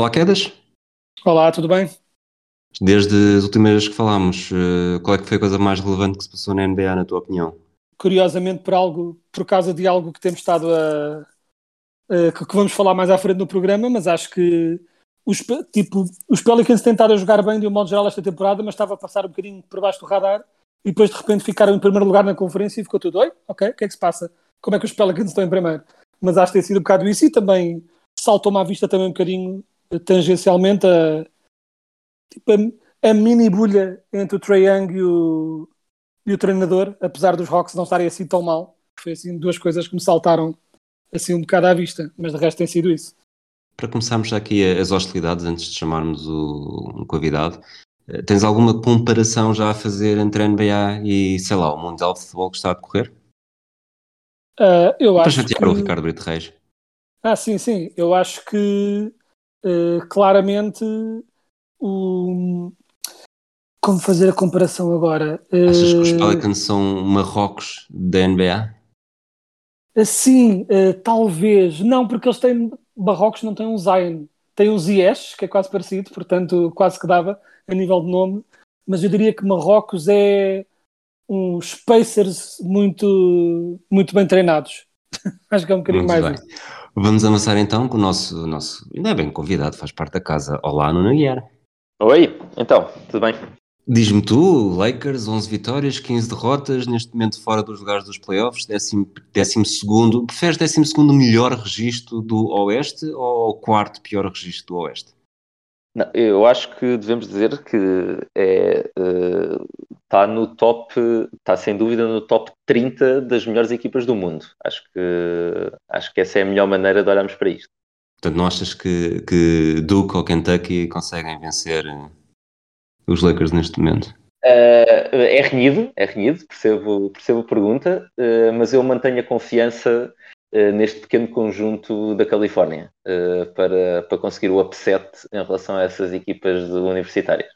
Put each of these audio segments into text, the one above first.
Olá, Quedas. Olá, tudo bem? Desde as últimas vezes que falámos, eh, qual é que foi a coisa mais relevante que se passou na NBA, na tua opinião? Curiosamente, por algo, por causa de algo que temos estado a, a- que, vamos falar mais à frente no programa, mas acho que os, tipo, os Pelicans tentaram jogar bem de um modo geral esta temporada, mas estava a passar um bocadinho por baixo do radar e depois de repente ficaram em primeiro lugar na conferência e ficou tudo, oi, ok, o que é que se passa? Como é que os Pelicans estão em primeiro? Mas acho que tem sido um bocado isso e também saltou-me à vista também um bocadinho tangencialmente a, tipo, a, a mini bulha entre o Trae Young e o, e o treinador, apesar dos Hawks não estarem assim tão mal. Foi assim duas coisas que me saltaram assim um bocado à vista, mas de resto tem sido isso. Para começarmos já aqui as hostilidades, antes de chamarmos o um convidado, eh, tens alguma comparação já a fazer entre a NBA e, sei lá, o Mundial de Futebol que está a decorrer? Ah, eu Para acho chatear que... o Ricardo Brito Reis. Ah, sim, sim. Eu acho que eh, claramente o... Como fazer a comparação agora? Achas que os Eh, Pelicans são Marrocos da NBA? Sim, eh, talvez. Não, porque eles têm. Barrocos não têm um Zion. Tem um Ziyech, que é quase parecido, portanto, quase que dava a nível de nome. Mas eu diria que Marrocos é uns Pacers muito, muito bem treinados. Acho que é um bocadinho Muito mais. Vamos avançar então com o nosso, nosso ainda é bem convidado, faz parte da casa. Olá, Nuno Guiar. Oi, então, tudo bem? Diz-me tu, Lakers, 11 vitórias, 15 derrotas, neste momento fora dos lugares dos playoffs, décimo, décimo segundo. Preferes décimo segundo melhor registro do Oeste ou o quarto pior registro do Oeste? Não, eu acho que devemos dizer que é, está no top, está sem dúvida no top 30 das melhores equipas do mundo. Acho que, acho que essa é a melhor maneira de olharmos para isto. Portanto, não achas que, que Duke ou Kentucky conseguem vencer eh, os Lakers neste momento? Eh, é renhido, é renhido, percebo, percebo a pergunta, eh, mas eu mantenho a confiança neste pequeno conjunto da Califórnia eh, para, para conseguir o upset em relação a essas equipas universitárias.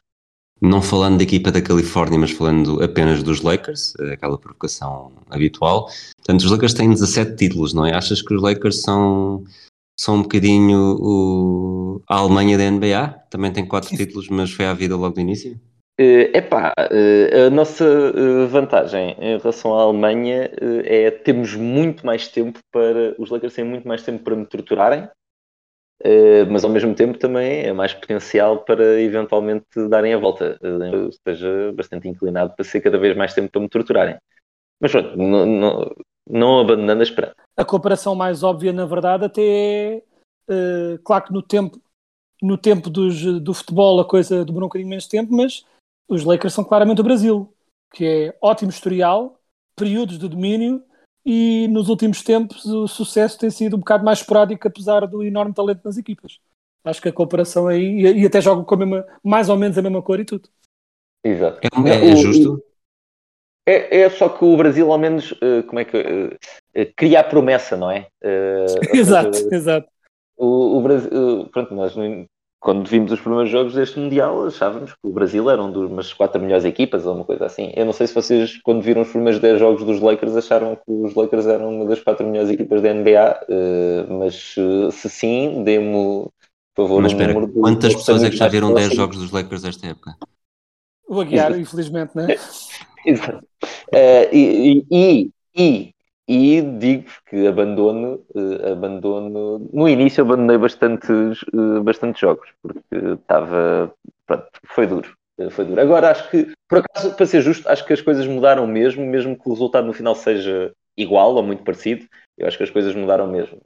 Não falando da equipa da Califórnia, mas falando apenas dos Lakers, eh, aquela provocação habitual. Portanto, os Lakers têm 17 títulos, não é? Achas que os Lakers são, são um bocadinho o, a Alemanha da NBA? Também tem 4 títulos, mas foi à vida logo do início? Eh, epá, eh, a nossa eh, vantagem em relação à Alemanha é termos muito mais tempo para. Os Lakers têm muito mais tempo para me torturarem, mas ao mesmo tempo também é mais potencial para eventualmente darem a volta. Eu esteja bastante inclinado para ser cada vez mais tempo para me torturarem. Mas pronto, não, abandonando a esperança. A comparação mais óbvia, na verdade, até é. claro que no tempo, no tempo dos, do futebol a coisa demorou um bocadinho menos tempo, mas os Lakers são claramente o Brasil, que é ótimo historial, períodos de domínio e nos últimos tempos o sucesso tem sido um bocado mais esporádico, apesar do enorme talento nas equipas. Acho que a comparação aí, e, e até jogam com a mesma, mais ou menos a mesma cor e tudo. Exato. É, é- é justo? É, é só que o Brasil, ao menos, eh, como é que. eh, cria a promessa, não é? Ou seja, exato, exato. O, o Brasil, pronto, nós no- quando vimos os primeiros jogos deste Mundial achávamos que o Brasil era um dos umas quatro melhores equipas ou uma coisa assim. Eu não sei se vocês, quando viram os primeiros 10 jogos dos Lakers, acharam que os Lakers eram uma das quatro melhores equipas da NBA, eh, mas eh, se sim, dê-me, por favor, Mas um espera, número de quantas pessoas é que já viram 10 próximo. jogos dos Lakers esta época? O Aguiar, infelizmente, não é? Exato. Eh, e, e, e, e digo-vos que abandono, eh, abandono. No início abandonei bastantes, eh, bastantes jogos, porque estava. foi duro. eh, Foi duro. Agora acho que, por acaso, para ser justo, acho que as coisas mudaram mesmo, mesmo que o resultado no final seja igual ou muito parecido, eu acho que as coisas mudaram mesmo.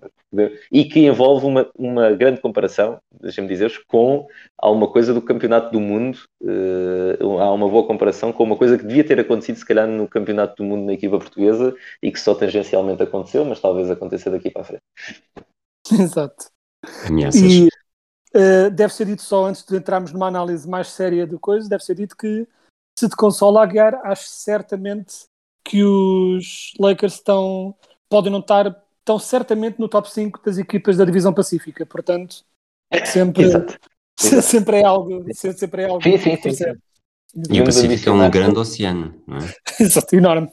E que envolve uma, uma grande comparação, deixem-me dizer com alguma coisa do Campeonato do Mundo. Uh, há uma boa comparação com uma coisa que devia ter acontecido, se calhar, no Campeonato do Mundo na equipa portuguesa e que só tangencialmente aconteceu, mas talvez aconteça daqui para a frente. Exato. Ameaças. E uh, deve ser dito só antes de entrarmos numa análise mais séria de coisas, deve ser dito que se te consola a guiar, acho certamente que os Lakers estão podem não estar tão certamente no top 5 das equipas da divisão pacífica, portanto sempre, sempre é algo sempre é algo sim, sim, sim, sim. E o Pacífico é um grande oceano, não é? Exato, enorme.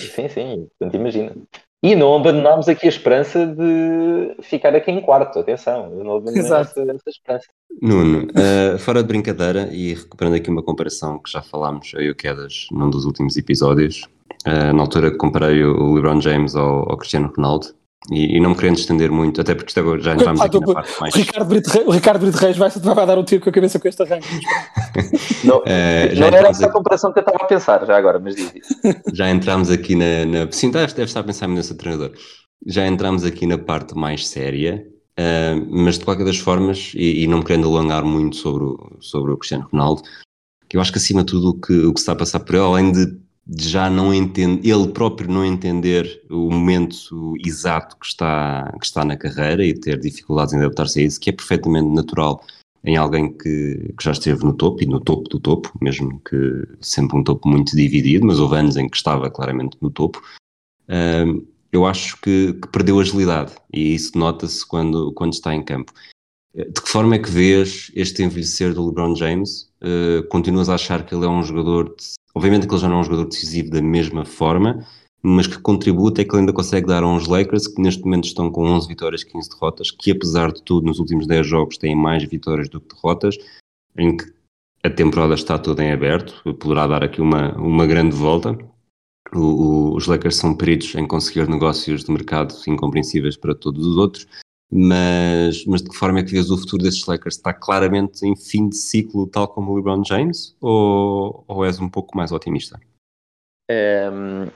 Sim, sim, portanto imagina. E não abandonámos aqui a esperança de ficar aqui em quarto, atenção, eu não abandonei essa, essa, esperança. Nuno, uh, fora de brincadeira e recuperando aqui uma comparação que já falámos, eu e o Quedas, num dos últimos episódios, uh, na altura comparei o LeBron James ao, ao Cristiano Ronaldo, e, e, não me querendo estender muito, até porque agora já entramos aqui na parte mais... O Ricardo Brito, Reis, o Ricardo Brito Reis vai, vai dar um tiro com a cabeça com este arranque. não, uh, não era essa aqui... a comparação que eu estava a pensar já agora, mas diz isso. Já entramos aqui na... na... Sim, deve, deve estar a pensar nesse treinador. Já entramos aqui na parte mais séria, uh, mas de qualquer das formas, e, e, não me querendo alongar muito sobre o, sobre o Cristiano Ronaldo, que eu acho que acima de tudo o que, o que está a passar por ele, além de de já não entender, ele próprio não entender o momento exato que está, que está na carreira e ter dificuldades em adaptar-se a isso, que é perfeitamente natural em alguém que, que, já esteve no topo e no topo do topo, mesmo que sempre um topo muito dividido, mas houve anos em que estava claramente no topo. Eu acho que, que, perdeu agilidade e isso nota-se quando, quando está em campo. De que forma é que vês este envelhecer do LeBron James? Uh, continuas a achar que ele é um jogador de Obviamente que ele já não é um jogador decisivo da mesma forma, mas que contribui é que ele ainda consegue dar a uns Lakers que neste momento estão com 11 vitórias, 15 derrotas, que apesar de tudo nos últimos 10 jogos têm mais vitórias do que derrotas, em que a temporada está toda em aberto, poderá dar aqui uma, uma grande volta. O, o, os Lakers são peritos em conseguir negócios de mercado incompreensíveis para todos os outros, mas, mas de que forma é que vês o futuro destes Lakers? Está claramente em fim de ciclo, tal como o LeBron James, ou, ou és um pouco mais otimista? Um,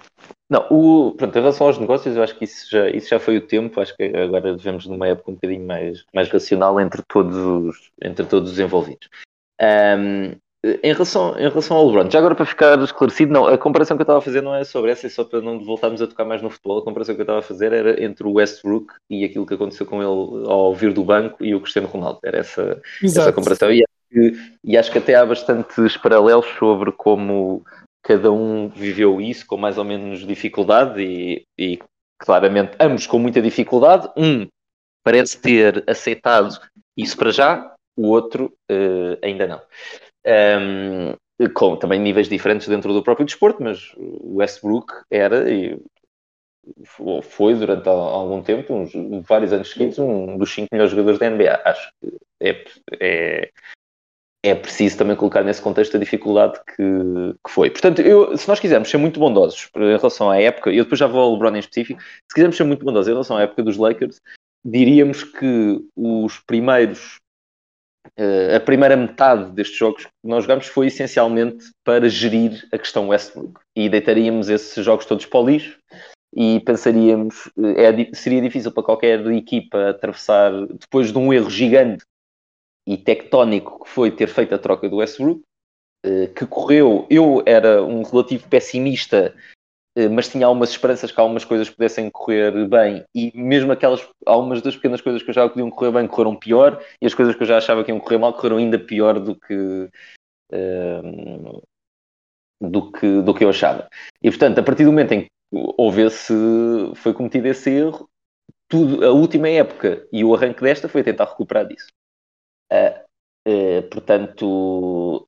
não, o, pronto, em relação aos negócios, eu acho que isso já, isso já foi o tempo. Acho que agora vivemos numa época um bocadinho mais, mais racional entre todos os, entre todos os envolvidos. Um, em relação, em relação ao LeBron, já agora para ficar esclarecido, não, a comparação que eu estava a fazer não é sobre essa, é só para não voltarmos a tocar mais no futebol. A comparação que eu estava a fazer era entre o Westbrook e aquilo que aconteceu com ele ao vir do banco e o Cristiano Ronaldo. Era essa, essa comparação. E acho, que, e acho que até há bastantes paralelos sobre como cada um viveu isso com mais ou menos dificuldade e, e claramente ambos com muita dificuldade. Um parece ter aceitado isso para já, o outro uh, ainda não. Um, com também níveis diferentes dentro do próprio desporto, mas o Westbrook era e foi durante algum tempo, uns vários anos seguidos, um dos cinco melhores jogadores da NBA. Acho que é, é, é preciso também colocar nesse contexto a dificuldade que, que foi. Portanto, eu, se nós quisermos ser muito bondosos em relação à época, e eu depois já vou ao LeBron em específico, se quisermos ser muito bondosos em relação à época dos Lakers, diríamos que os primeiros a primeira metade destes jogos que nós jogamos foi essencialmente para gerir a questão Westbrook. E deitaríamos esses jogos todos para o lixo e pensaríamos eh, é, seria difícil para qualquer equipa atravessar depois de um erro gigante e tectónico que foi ter feito a troca do Westbrook uh, que correu, eu era um relativo pessimista eh, mas tinha algumas esperanças que algumas coisas pudessem correr bem e mesmo aquelas, algumas das pequenas coisas que eu já podiam correr bem correram pior e as coisas que eu já achava que iam correr mal correram ainda pior do que uh, do que, do que eu achava. E portanto, a partir do momento em que houve esse, foi cometido esse erro, tudo, a última época e o arranque desta foi tentar recuperar disso. Uh, uh, portanto,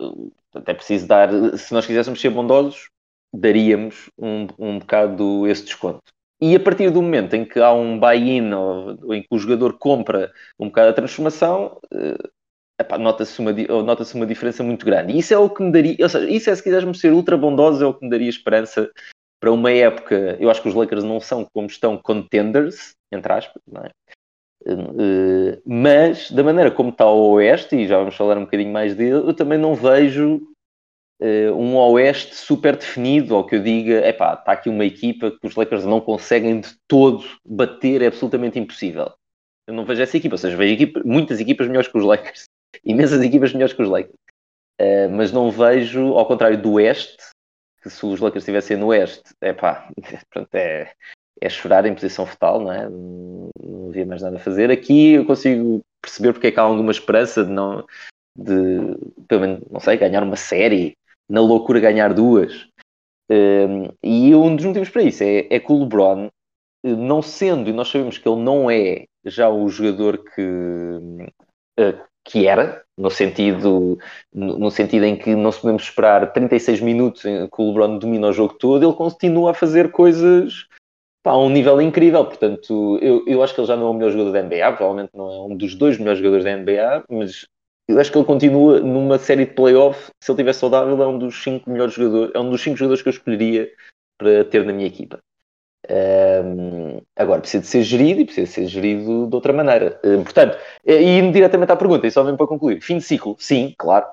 é preciso dar, se nós quiséssemos ser bondosos, daríamos um, um bocado esse desconto. E a partir do momento em que há um buy-in ou, em que o jogador compra um bocado a transformação, uh, nota-se uma, nota uma diferença muito grande. E isso é o que me daria, ou seja, isso é se quisermos ser ultra bondosos, é o que me daria esperança para uma época. Eu acho que os Lakers não são como estão contenders, entre aspas, não é? Uh, mas da maneira como está o Oeste, e já vamos falar um bocadinho mais dele, eu também não vejo um oeste super definido, ou que eu diga, epá, está aqui uma equipa que os Lakers não conseguem de todo bater, é absolutamente impossível. Eu não vejo essa equipa, ou seja, vejo equipa, muitas equipas melhores que os Lakers, imensas equipas melhores que os Lakers. Uh, mas não vejo, ao contrário do Oeste, que se os Lakers estivessem no Oeste, epá, pronto, é, é chorar em posição fetal, não é? Não havia mais nada a fazer. Aqui eu consigo perceber porque é que há alguma esperança de não, de, pelo menos, não sei, ganhar uma série, na loucura ganhar duas. Um, e um dos motivos para isso é, é que o LeBron, não sendo, e nós sabemos que ele não é já o jogador que, uh, que era, no sentido, no, sentido em que não se podemos esperar 36 minutos que o LeBron domina o jogo todo, ele continua a fazer coisas pá, a um nível incrível. Portanto, eu, eu acho que ele já não é o melhor jogador da NBA, provavelmente não é um dos dois melhores jogadores da NBA, mas eu acho que ele continua numa série de playoff. Se ele estiver saudável, é um dos cinco melhores jogadores, é um dos cinco jogadores que eu escolheria para ter na minha equipa. Um, agora, precisa de ser gerido e precisa de ser gerido de outra maneira. Um, portanto, e indo diretamente à pergunta, e só mesmo para concluir: fim de ciclo, sim, claro.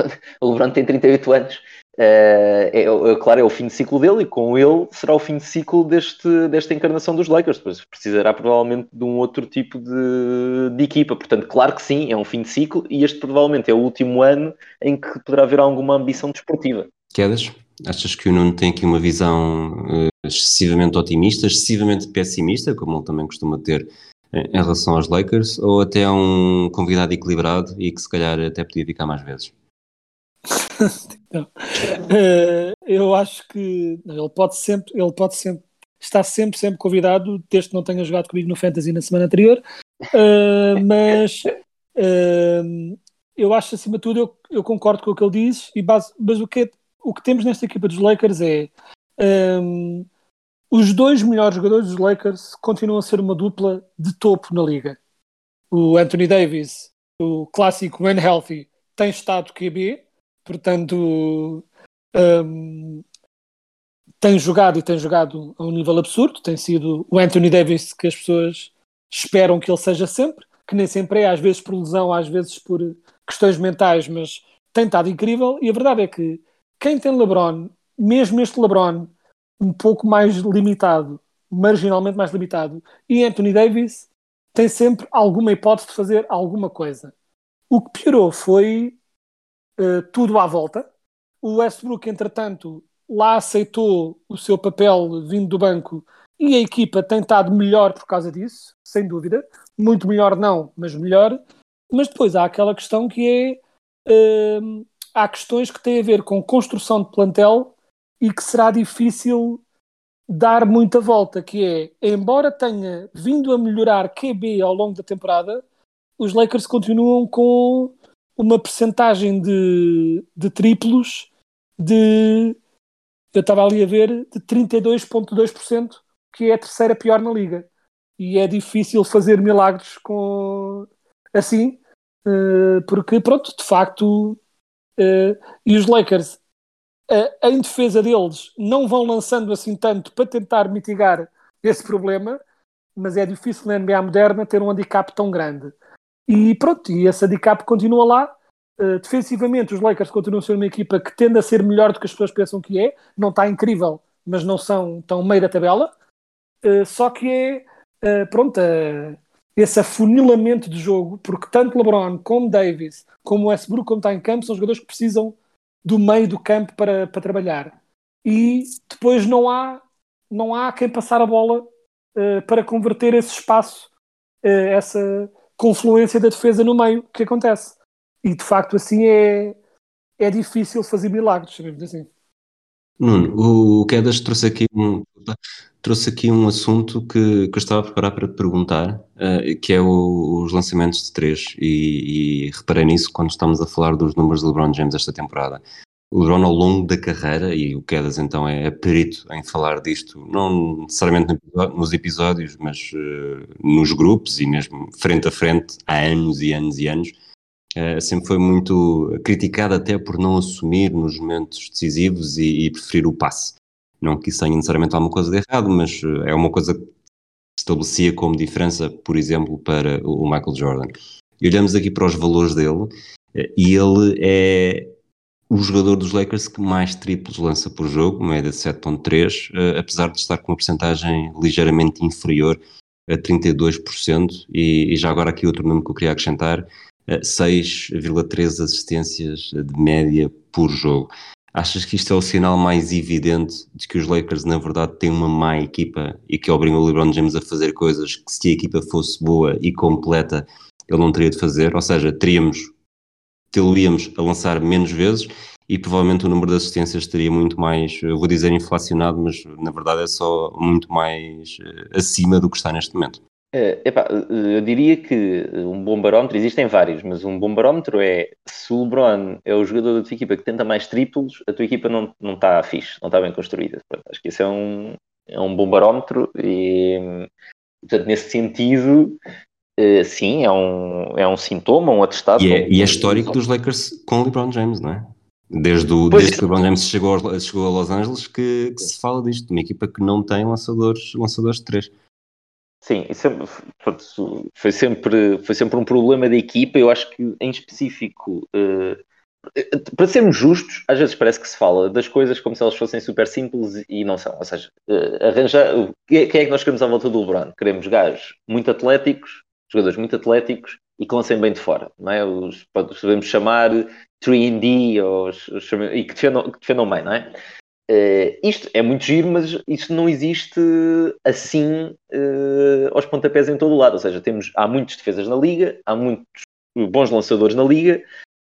o LeBron tem 38 anos, Uh, é, é, claro, é o fim de ciclo dele e com ele será o fim de ciclo deste, desta encarnação dos Lakers. Depois precisará provavelmente de um outro tipo de, de, equipa. Portanto, claro que sim, é um fim de ciclo e este provavelmente é o último ano em que poderá haver alguma ambição desportiva. Quedas? Achas que o Nuno tem aqui uma visão uh, excessivamente otimista, excessivamente pessimista, como ele também costuma ter em relação aos Lakers, ou até um convidado equilibrado e que se calhar até podia ficar mais vezes? Uh, eu acho que ele pode sempre, ele pode sempre, está sempre, sempre convidado, desde que não tenha jogado comigo no Fantasy na semana anterior, uh, mas uh, eu acho acima de tudo, eu, eu, concordo com o que ele diz, e base, mas o que, o que temos nesta equipa dos Lakers é um, os dois melhores jogadores dos Lakers continuam a ser uma dupla de topo na liga. O Anthony Davis, o clássico when healthy, tem estado QB, portanto um, tem jogado e tem jogado a um nível absurdo, tem sido o Anthony Davis que as pessoas esperam que ele seja sempre, que nem sempre é, às vezes por lesão, às vezes por questões mentais, mas tem estado incrível e a verdade é que quem tem LeBron, mesmo este LeBron um pouco mais limitado, marginalmente mais limitado, e Anthony Davis tem sempre alguma hipótese de fazer alguma coisa. O que piorou foi uh, tudo à volta. O Westbrook, entretanto, lá aceitou o seu papel vindo do banco e a equipa tem estado melhor por causa disso, sem dúvida. Muito melhor não, mas melhor. Mas depois há aquela questão que é. Uh, há questões que têm a ver com construção de plantel e que será difícil dar muita volta, que é, embora tenha vindo a melhorar QB ao longo da temporada, os Lakers continuam com uma percentagem de, de triplos de eu estava ali a ver de 32,2%, que é a terceira pior na liga. E é difícil fazer milagres com assim, uh, porque pronto, de facto, uh, e os Lakers uh, em defesa deles não vão lançando assim tanto para tentar mitigar esse problema, mas é difícil na NBA moderna ter um handicap tão grande. E pronto, e esse handicap continua lá. Uh, defensivamente, os Lakers continuam a ser uma equipa que tende a ser melhor do que as pessoas pensam que é. Não está incrível, mas não são tão meio da tabela. Uh, só que é, uh, pronto, esse afunilamento de jogo, porque tanto LeBron como Davis, como Westbrook, como está em campo, são jogadores que precisam do meio do campo para, para trabalhar. E depois não há, não há quem passar a bola para converter esse espaço, essa confluência da defesa no meio que acontece. E de facto assim é, é difícil fazer milagres, sabemos assim. Nuno, o Quedas trouxe aqui um, trouxe aqui um assunto que, que eu estava a preparar para te perguntar, uh, que é o, os lançamentos de três, e, e, reparei nisso quando estamos a falar dos números de LeBron James esta temporada o LeBron ao longo da carreira, e o Quedas então é perito em falar disto, não necessariamente nos episódios, mas uh, nos grupos e mesmo frente a frente, há anos e anos e anos, uh, sempre foi muito criticado até por não assumir nos momentos decisivos e, e, preferir o passe. Não que isso tenha necessariamente alguma coisa de errado, mas uh, é uma coisa que estabelecia como diferença, por exemplo, para o Michael Jordan. E olhamos aqui para os valores dele, e ele é o jogador dos Lakers que mais triplos lança por jogo, média de 7.3, uh, apesar de estar com uma porcentagem ligeiramente inferior a 32%, e, e, já agora aqui outro número que eu queria acrescentar, uh, 6,3 assistências de média por jogo. Achas que isto é o sinal mais evidente de que os Lakers, na verdade, têm uma má equipa e que obrigam o LeBron James a fazer coisas que, se a equipa fosse boa e completa, ele não teria de fazer? Ou seja, teríamos, tê-lo-íamos a lançar menos vezes e provavelmente o número de assistências estaria muito mais, vou dizer inflacionado, mas na verdade é só muito mais uh, acima do que está neste momento. Uh, epá, eu diria que um bom barómetro, existem vários, mas um bom barómetro é se o LeBron é o jogador da tua equipa que tenta mais triplos, a tua equipa não, não está fixe, não está bem construída. Acho que isso é um, é um bom barómetro e, portanto, nesse sentido, uh, sim, é um, é um sintoma, um atestado. E é, e é histórico dos Lakers com o LeBron James, não é? Desde, o, desde que o LeBron James chegou, chegou a Los Angeles que, que, se fala disto, uma equipa que não tem lançadores, lançadores de três. Sim, isso é, foi sempre, foi sempre um problema da equipa. Eu acho que, em específico, uh, para sermos justos, às vezes parece que se fala das coisas como se elas fossem super simples e não são. Ou seja, uh, arranjar. Quem é que nós queremos à volta do LeBron? Queremos gajos muito atléticos, jogadores muito atléticos e que lancem bem de fora. Não é? Os, podemos chamar 3D os, os, e que defendam, que defendam bem, não é? Uh, isto é muito giro, mas isto não existe assim uh, aos pontapés em todo o lado. Ou seja, temos, há muitos defesas na liga, há muitos bons lançadores na liga,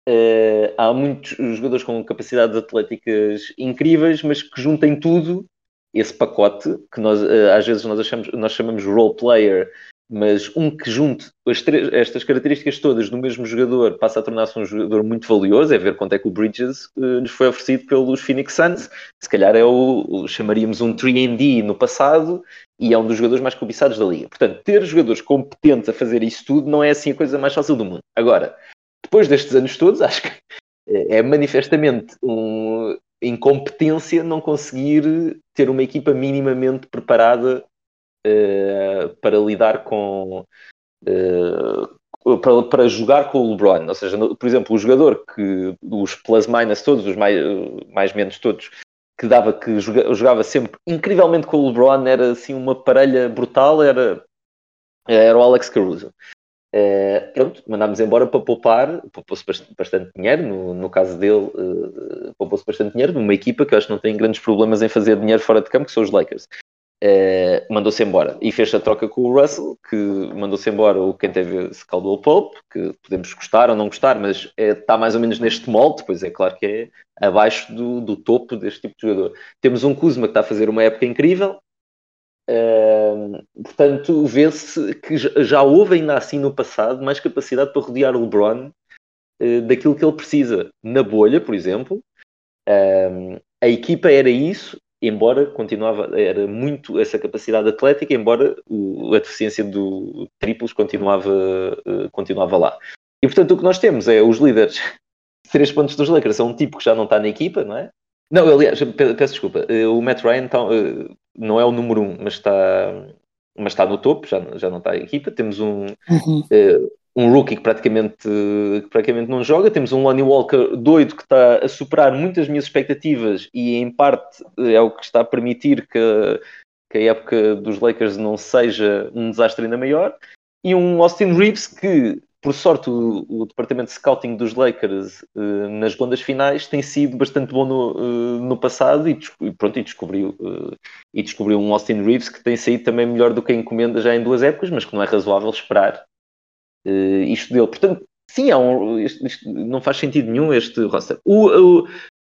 uh, há muitos jogadores com capacidades atléticas incríveis, mas que juntem tudo, esse pacote, que nós às vezes nós, achamos, nós chamamos role player, mas um que junte três, estas características todas do mesmo jogador passa a tornar-se um jogador muito valioso, é ver quanto é que o Bridges uh, lhes foi oferecido pelos Phoenix Suns, se calhar é o, o chamaríamos um 3D no passado e é um dos jogadores mais cobiçados da liga. Portanto, ter jogadores competentes a fazer isso tudo não é assim a coisa mais fácil do mundo. Agora, depois destes anos todos, acho que é manifestamente um, incompetência não conseguir ter uma equipa minimamente preparada uh, para lidar com. Uh, para, para, jogar com o LeBron, ou seja, no, por exemplo, o jogador que os plus-minus todos, os mais, mais menos todos, que dava que joga, jogava sempre incrivelmente com o LeBron, era assim uma parelha brutal, era, era o Alex Caruso. Uh, pronto, mandámos embora para poupar, poupou-se bastante dinheiro, no, no caso dele, uh, poupou-se bastante dinheiro, numa equipa que eu acho que não tem grandes problemas em fazer dinheiro fora de campo, que são os Lakers. Uh, mandou-se embora e fez a troca com o Russell, que mandou-se embora o quem teve se Caldwell Pope, que podemos gostar ou não gostar, mas é, está mais ou menos neste molde, pois é claro que é abaixo do, do topo deste tipo de jogador. Temos um Kuzma que está a fazer uma época incrível, uh, portanto vê-se que já houve ainda assim no passado mais capacidade para rodear o LeBron uh, daquilo que ele precisa. Na bolha, por exemplo, a equipa era isso embora continuava, era muito essa capacidade atlética, embora o, a deficiência do triplos continuava, uh, continuava lá. E portanto o que nós temos é os líderes, três pontos dos Lakers, são um tipo que já não está na equipa, não é? Não, aliás, peço desculpa, uh, o Matt Ryan tá, uh, não é o número um, mas está, mas está no topo, já, já não está na equipa. Temos um, uhum um rookie que praticamente, que praticamente não joga. Temos um Lonnie Walker doido que está a superar muitas minhas expectativas e, em parte, é o que está a permitir que, que a época dos Lakers não seja um desastre ainda maior. E um Austin Reeves que, por sorte, o, o departamento de scouting dos Lakers uh, nas rondas finais tem sido bastante bom no, uh, no passado e, pronto, e, descobriu, uh, e descobriu um Austin Reeves que tem saído também melhor do que a encomenda já em duas épocas, mas que não é razoável esperar uh, isto dele. Portanto, sim, um, isto, isto não faz sentido nenhum este roster. O, o,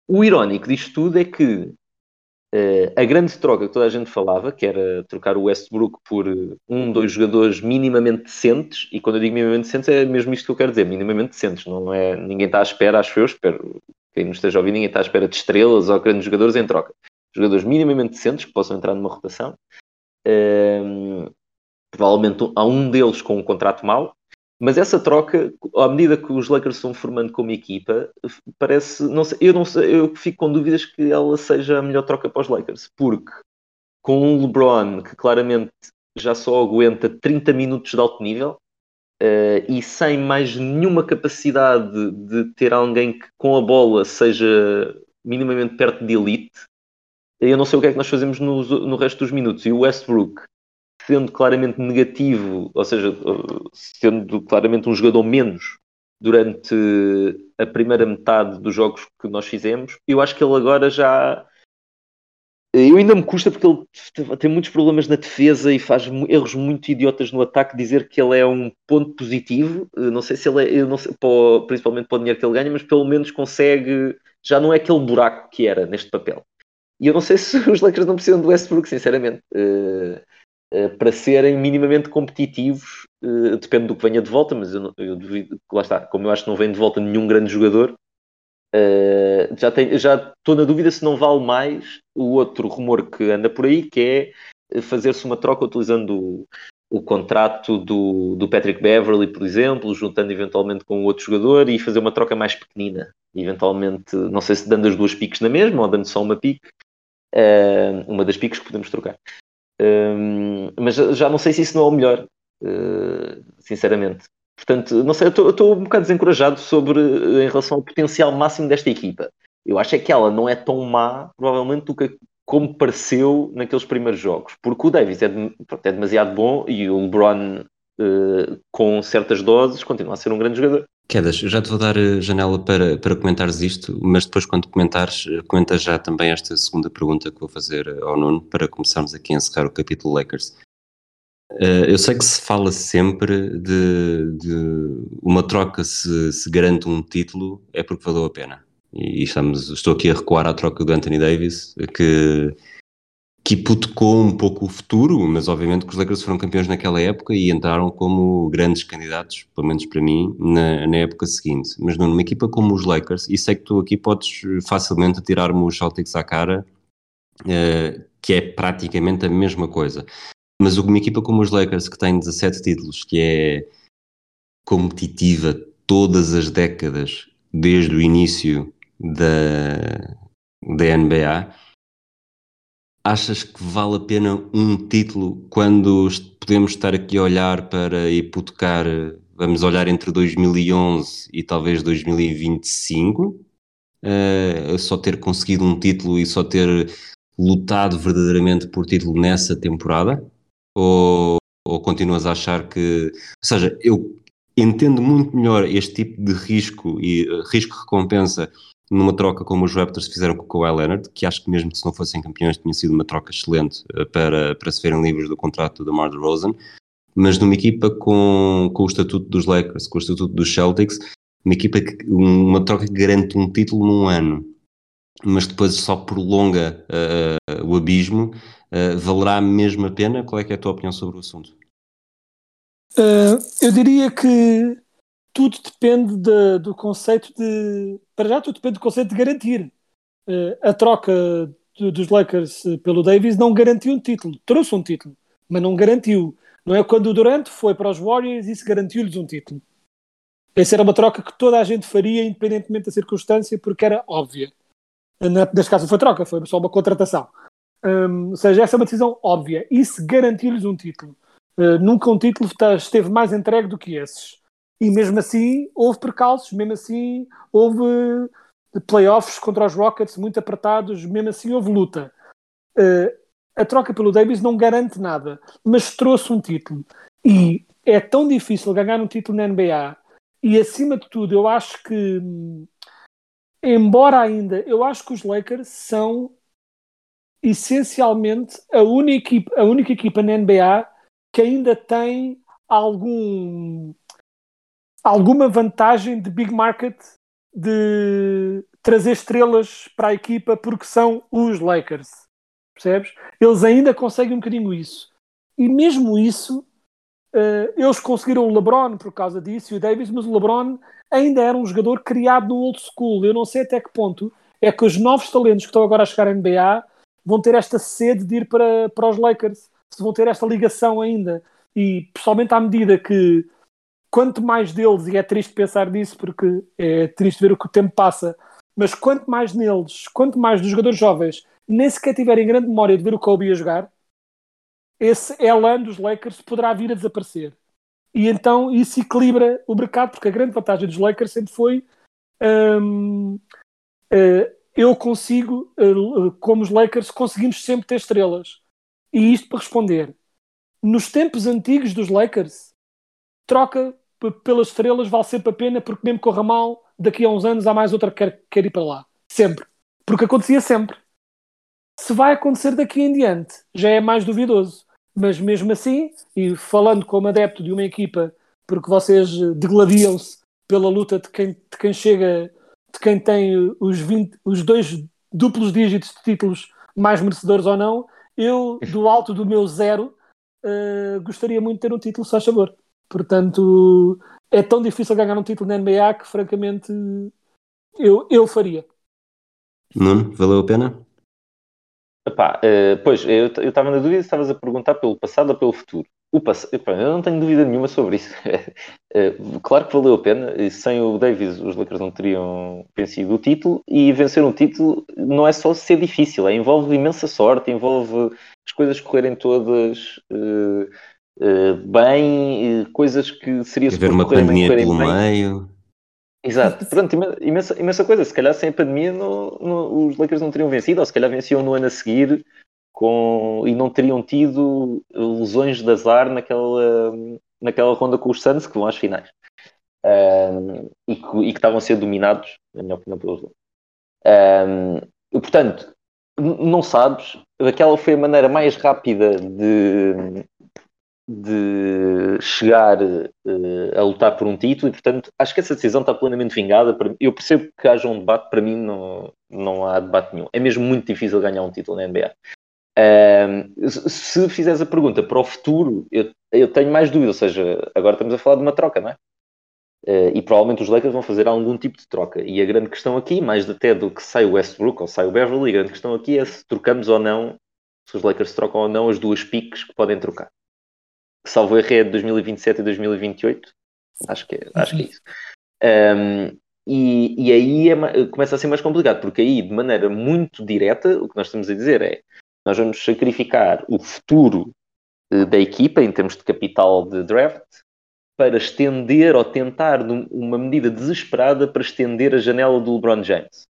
o irónico disto tudo é que uh, a grande troca que toda a gente falava, que era trocar o Westbrook por um, dois jogadores minimamente decentes, e quando eu digo minimamente decentes é mesmo isto que eu quero dizer, minimamente decentes, não é, ninguém está à espera, acho eu, espero, quem nos esteja ouvir, ninguém está à espera de estrelas ou grandes jogadores em troca. Jogadores minimamente decentes que possam entrar numa rotação. Uh, provavelmente há um deles com um contrato mau, mas essa troca, à medida que os Lakers estão formando como equipa, parece. Não sei, eu não sei, eu fico com dúvidas que ela seja a melhor troca para os Lakers, porque com um LeBron que claramente já só aguenta 30 minutos de alto nível, uh, e sem mais nenhuma capacidade de ter alguém que com a bola seja minimamente perto de elite, eu não sei o que é que nós fazemos no, no resto dos minutos. E o Westbrook, sendo claramente negativo, ou seja, sendo claramente um jogador menos durante a primeira metade dos jogos que nós fizemos, eu acho que ele agora já. Eu ainda me custa porque ele tem muitos problemas na defesa e faz erros muito idiotas no ataque. Dizer que ele é um ponto positivo, não sei se ele é, não sei, principalmente para o dinheiro que ele ganha, mas pelo menos consegue. Já não é aquele buraco que era neste papel. E eu não sei se os Lakers não precisam do Westbrook, sinceramente. Para serem minimamente competitivos, uh, depende do que venha de volta, mas eu, eu duvido que lá está. Como eu acho que não vem de volta nenhum grande jogador, já, tem, já estou na dúvida se não vale mais o outro rumor que anda por aí, que é fazer-se uma troca utilizando o, o contrato do, do Patrick Beverly, por exemplo, juntando eventualmente com outro jogador e fazer uma troca mais pequenina. Eventualmente, não sei se dando as duas piques na mesma ou dando só uma pique, uma das piques que podemos trocar. Um, mas já não sei se isso não é o melhor, uh, sinceramente. Portanto, não sei, eu estou um bocado desencorajado sobre em relação ao potencial máximo desta equipa. Eu acho é que ela não é tão má, provavelmente, do que como pareceu naqueles primeiros jogos. Porque o Davis é, de, é demasiado bom e o LeBron, uh, com certas doses, continua a ser um grande jogador. Quedas, já te vou dar eh, janela para, para comentares isto, mas depois quando comentares, eh, comenta já também esta segunda pergunta que vou fazer eh, ao Nuno para começarmos aqui a encerrar o capítulo Lakers. Eu sei que se fala sempre de, de uma troca se, se garante um título é porque valeu a pena. E estamos, estou aqui a recuar à troca do Anthony Davis, que que hipotecou um pouco o futuro, mas obviamente que os Lakers foram campeões naquela época e entraram como grandes candidatos, pelo menos para mim, na, na época seguinte. Mas numa equipa como os Lakers, e sei que tu aqui podes facilmente tirar-me os Celtics à cara, uh, que é praticamente a mesma coisa. Mas uma equipa como os Lakers, que tem 17 títulos, que é competitiva todas as décadas, desde o início da, da NBA, achas que vale a pena um título quando podemos estar aqui a olhar para hipotecar, vamos olhar entre 2011 e talvez 2025? Uh, eh, só ter conseguido um título e só ter lutado verdadeiramente por título nessa temporada? Ou, ou continuas a achar que. Ou seja, eu entendo muito melhor este tipo de risco e uh, risco-recompensa numa troca como os Raptors fizeram com o Kawhi Leonard, que acho que mesmo que se não fossem campeões tinha sido uma troca excelente eh, para, para se verem livres do contrato do DeMar DeRozan, mas numa equipa com, com o estatuto dos Lakers, com o estatuto dos Celtics, uma equipa que, uma troca que garante um título num ano, mas depois só prolonga uh, o abismo, uh, valerá mesmo a pena? Qual é, é a tua opinião sobre o assunto? Uh, eu diria que tudo depende de, do conceito de. Para já, tudo depende do conceito de garantir. Uh, a troca dos Lakers pelo Davis não garantiu um título. Trouxe um título, mas não garantiu. Não é quando o Durant foi para os Warriors e se garantiu-lhes um título. Essa era uma troca que toda a gente faria, independentemente da circunstância, porque era óbvia. Na, neste caso, foi troca, foi só uma contratação. Um, ou seja, essa é uma decisão óbvia. Se garantiu-lhes um título. Uh, nunca um título esteve mais entregue do que esses. E mesmo assim houve percalços, mesmo assim houve playoffs contra os Rockets muito apertados, mesmo assim houve luta. Uh, a troca pelo Davis não garante nada, mas trouxe um título. E é tão difícil ganhar um título na NBA. E acima de tudo, eu acho que, embora ainda, eu acho que os Lakers são essencialmente a única, a única equipa na NBA que ainda tem algum alguma vantagem de big market de trazer estrelas para a equipa porque são os Lakers. Percebes? Eles ainda conseguem um bocadinho isso. E mesmo isso, uh, eles conseguiram o LeBron por causa disso e o Davis, mas o LeBron ainda era um jogador criado no old school. Eu não sei até que ponto é que os novos talentos que estão agora a chegar à NBA vão ter esta sede de ir para, para os Lakers, se vão ter esta ligação ainda. E, pessoalmente, à medida que quanto mais deles, e é triste pensar nisso porque é triste ver o que o tempo passa, mas quanto mais neles, quanto mais dos jogadores jovens nem sequer tiverem grande memória de ver o Kobe a jogar, esse elan dos Lakers poderá vir a desaparecer. E então isso equilibra o mercado, porque a grande vantagem dos Lakers sempre foi hum, uh, eu consigo, uh, como os Lakers, conseguimos sempre ter estrelas. E isto para responder. Nos tempos antigos dos Lakers, troca pelas estrelas vale sempre a pena, porque mesmo corra mal, daqui a uns anos há mais outra que quer, quer ir para lá. Sempre. Porque acontecia sempre. Se vai acontecer daqui em diante, já é mais duvidoso. Mas mesmo assim, e falando como adepto de uma equipa, porque vocês degladiam-se pela luta de quem, de quem chega, de quem tem os, 20, os dois duplos dígitos de títulos mais merecedores ou não, eu, do alto do meu zero, uh, gostaria muito de ter um título, só sabor. Portanto, é tão difícil ganhar um título na NBA que, francamente, eu, eu faria. Nuno, valeu a pena? Epá, uh, pois, eu estava na dúvida se estavas a perguntar pelo passado ou pelo futuro. O pass... Epá, eu não tenho dúvida nenhuma sobre isso. uh, claro que valeu a pena. E sem o Davis, os Lakers não teriam vencido o título. E vencer um título não é só ser difícil, é, envolve imensa sorte, envolve as coisas correrem todas uh, bem, coisas que seria Haver uma pandemia pelo bem. meio. Exato, pronto, imensa, imensa coisa. Se calhar sem a pandemia no, no, os Lakers não teriam vencido, ou se calhar venciam no ano a seguir com, e não teriam tido lesões de azar naquela, naquela ronda com os Suns que vão às finais. Um, e, que, e, que, estavam a ser dominados, na minha opinião, pelos Lakers. Um, portanto, não sabes, aquela foi a maneira mais rápida de, de chegar uh, a lutar por um título e, portanto, acho que essa decisão está plenamente vingada. Eu percebo que haja um debate, para mim não, não há debate nenhum. É mesmo muito difícil ganhar um título na NBA. Uh, se fizeres a pergunta para o futuro, eu, eu tenho mais dúvida, ou seja, agora estamos a falar de uma troca, não é? Uh, e provavelmente os Lakers vão fazer algum tipo de troca. E a grande questão aqui, mais até do que sai o Westbrook ou sai o Beverly, a grande questão aqui é se trocamos ou não, se os Lakers trocam ou não as duas piques que podem trocar salvo erro é de 2027 e 2028. Acho que é, acho que é isso. Um, e, e, aí é, começa a ser mais complicado, porque aí, de maneira muito direta, o que nós estamos a dizer é nós vamos sacrificar o futuro eh, da equipa em termos de capital de draft para estender ou tentar uma medida desesperada para estender a janela do LeBron James.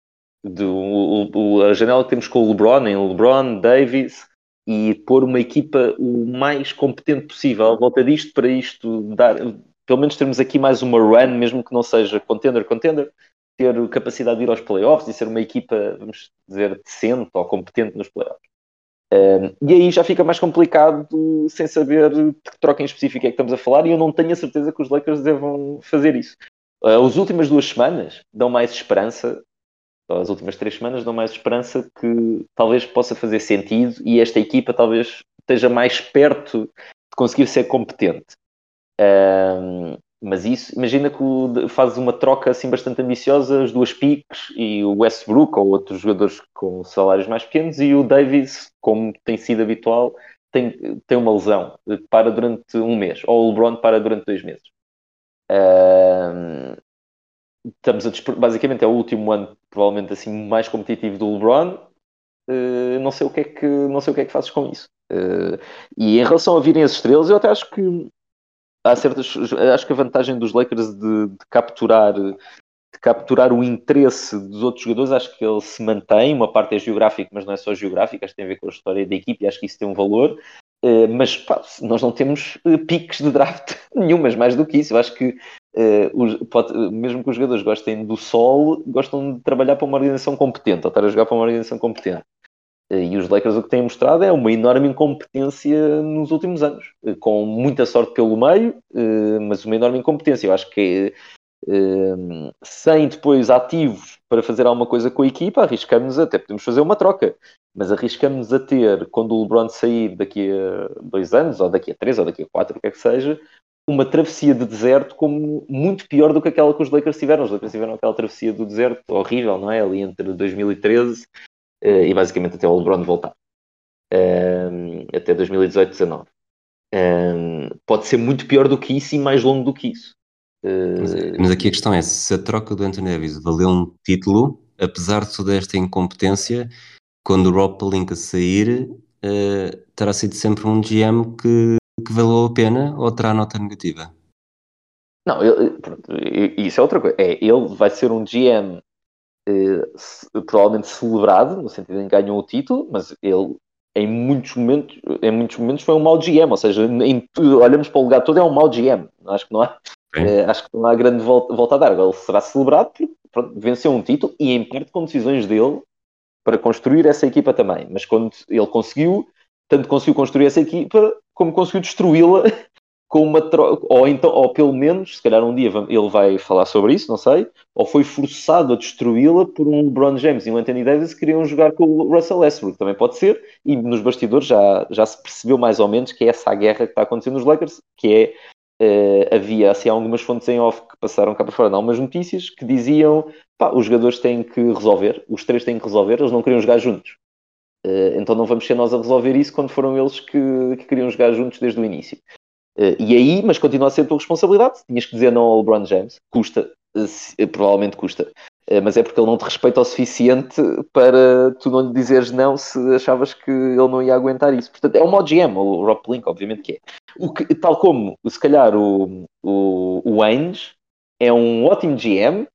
Do, o, o, a janela que temos com o LeBron, em LeBron, Davis, e pôr uma equipa o mais competente possível à volta disto para isto dar, pelo menos termos aqui mais uma run, mesmo que não seja contender, contender, ter capacidade de ir aos playoffs e ser uma equipa, vamos dizer, decente ou competente nos playoffs. Um, e aí já fica mais complicado sem saber de que troca em específico é que estamos a falar e eu não tenho a certeza que os Lakers devam fazer isso. Uh, as últimas duas semanas dão mais esperança as últimas três semanas dão mais esperança que talvez possa fazer sentido e esta equipa talvez esteja mais perto de conseguir ser competente. Um, mas isso, imagina que fazes uma troca assim bastante ambiciosa, as duas piques e o Westbrook ou outros jogadores com salários mais pequenos e o Davis, como tem sido habitual, tem, tem uma lesão, para durante um mês, ou o LeBron para durante dois meses. Um, estamos a basicamente é o último ano provavelmente assim mais competitivo do LeBron. Uh, não sei o que é que não sei o que é que fazes com isso. Uh, e em relação a virem as estrelas eu até acho que há certas acho que a vantagem dos Lakers de, de capturar de capturar o interesse dos outros jogadores acho que ele se mantém. Uma parte é geográfica mas não é só geográfica acho que tem a ver com a história da equipe e acho que isso tem um valor. Uh, mas pá, nós não temos uh, piques de draft nenhumas mais do que isso. Eu acho que Uh, pode, mesmo que os jogadores gostem do sol, gostam de trabalhar para uma organização competente, ou estar a jogar para uma organização competente. Uh, e os Lakers o que têm mostrado é uma enorme incompetência nos últimos anos, uh, com muita sorte pelo meio, mas uma enorme incompetência. Eu acho que sem depois ativos para fazer alguma coisa com a equipa, arriscamos até podemos fazer uma troca, mas arriscamos a ter, quando o LeBron sair daqui a dois anos, ou daqui a três, ou daqui a quatro, o que é que seja, uma travessia de deserto como muito pior do que aquela que os Lakers tiveram. Os Lakers tiveram aquela travessia do deserto horrível, não é? Ali entre 2013 uh, eh, e basicamente até o LeBron voltar. Um, até 2018-19. Um, pode ser muito pior do que isso e mais longo do que isso. Mas, mas, aqui a questão é: se a troca do Anthony Davis valeu um título, apesar de toda esta incompetência, quando o Rob Pelinka sair, uh, terá sido sempre um GM que que valeu a pena ou terá nota negativa? Não, ele- pronto, isso é outra coisa. É, ele vai ser um GM eh, provavelmente celebrado, no sentido em que ganhou o título, mas ele em muitos momentos, em muitos momentos foi um mau GM, ou seja, em olhamos para o legado todo é um mau GM. Acho que não há, eh, acho que não há grande volta, volta a dar. Ele será celebrado porque pronto, venceu um título e em parte com decisões dele para construir essa equipa também. Mas quando ele conseguiu, tanto conseguiu construir essa equipa como conseguiu destruí-la com uma troca, ou então, ou pelo menos, se calhar um dia ele vai falar sobre isso, não sei, ou foi forçado a destruí-la por um LeBron James e um Anthony Davis que queriam jogar com o Russell Westbrook, também pode ser, e nos bastidores já, já se percebeu mais ou menos que é essa a guerra que está acontecendo nos Lakers, que é, eh, havia assim algumas fontes em off que passaram cá para fora, em algumas notícias, que diziam, pá, os jogadores têm que resolver, os três têm que resolver, eles não queriam jogar juntos. Eh, então não vamos ser nós a resolver isso quando foram eles que, que queriam jogar juntos desde o início. Eh, e aí, mas continua a ser a tua responsabilidade. Tinhas que dizer não ao LeBron James. Custa, eh, provavelmente custa. Mas é porque ele não te respeita o suficiente para tu não lhe dizeres não se achavas que ele não ia aguentar isso. Portanto, é um mau GM, o Rob Link, obviamente que é. O que, tal como, se calhar, o, o, o Ainge é um ótimo GM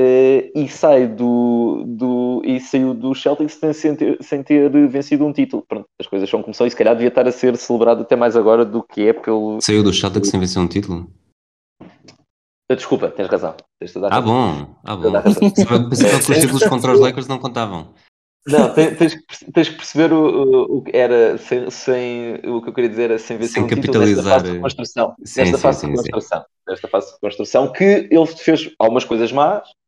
eh, e sai do, do e saiu do Celtics sem, ter, sem ter vencido um título. Pronto, as coisas são como são e se calhar devia estar a ser celebrado até mais agora do que é pelo. Saiu do Celtics sem vencer um título? Ah, Desculpa, tens razão. Tens Ah, razão. bom, ah, bom. Pensava que os títulos contra os Lakers não contavam. Não, tens, tens que perceber o, o- que era sem, sem- o que eu queria dizer era sem vencer Sem um título capitalizar, nesta fase de eh, reconstrução. sim, nesta sim, fase sim, de sim. reconstrução. Nesta fase de reconstrução que ele fez algumas coisas más, eh, eh,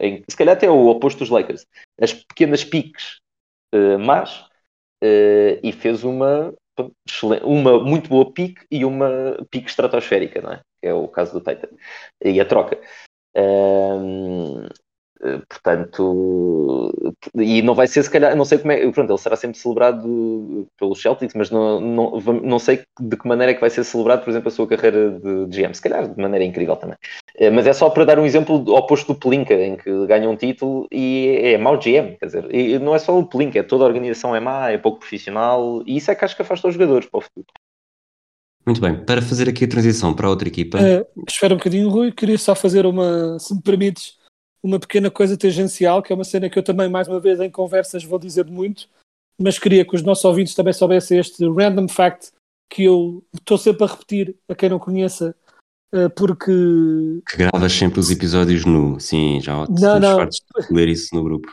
em, se calhar até o oposto dos Lakers. As pequenas piques eh, más eh, e fez uma, uma muito boa pique e uma pique estratosférica, não é? Que é o caso do Tatum. E a troca. Ahm, eh, portanto, e não vai ser se calhar, não sei como é, pronto, ele será sempre celebrado pelos Celtics, mas não, não, não sei de que maneira é que vai ser celebrado, por exemplo, a sua carreira de GM, se calhar de maneira incrível também. Eh, Mas é só para dar um exemplo oposto do Pelinka, em que ganha um título e é mau GM, quer dizer, e não é só o Pelinka, é toda a organização é má, é pouco profissional, e isso é que acho que afasta os jogadores para o futuro. Muito bem, para fazer aqui a transição para outra equipa, Eh, espera um bocadinho, Rui. Queria só fazer uma, se me permites, uma pequena coisa tangencial, que é uma cena que eu também, mais uma vez, em conversas vou dizer muito, mas queria que os nossos ouvintes também soubessem este random fact que eu estou sempre a repetir a quem não conheça, eh, porque que gravas sempre os episódios nu. Sim, já Não, não. fartos de ler isso no grupo.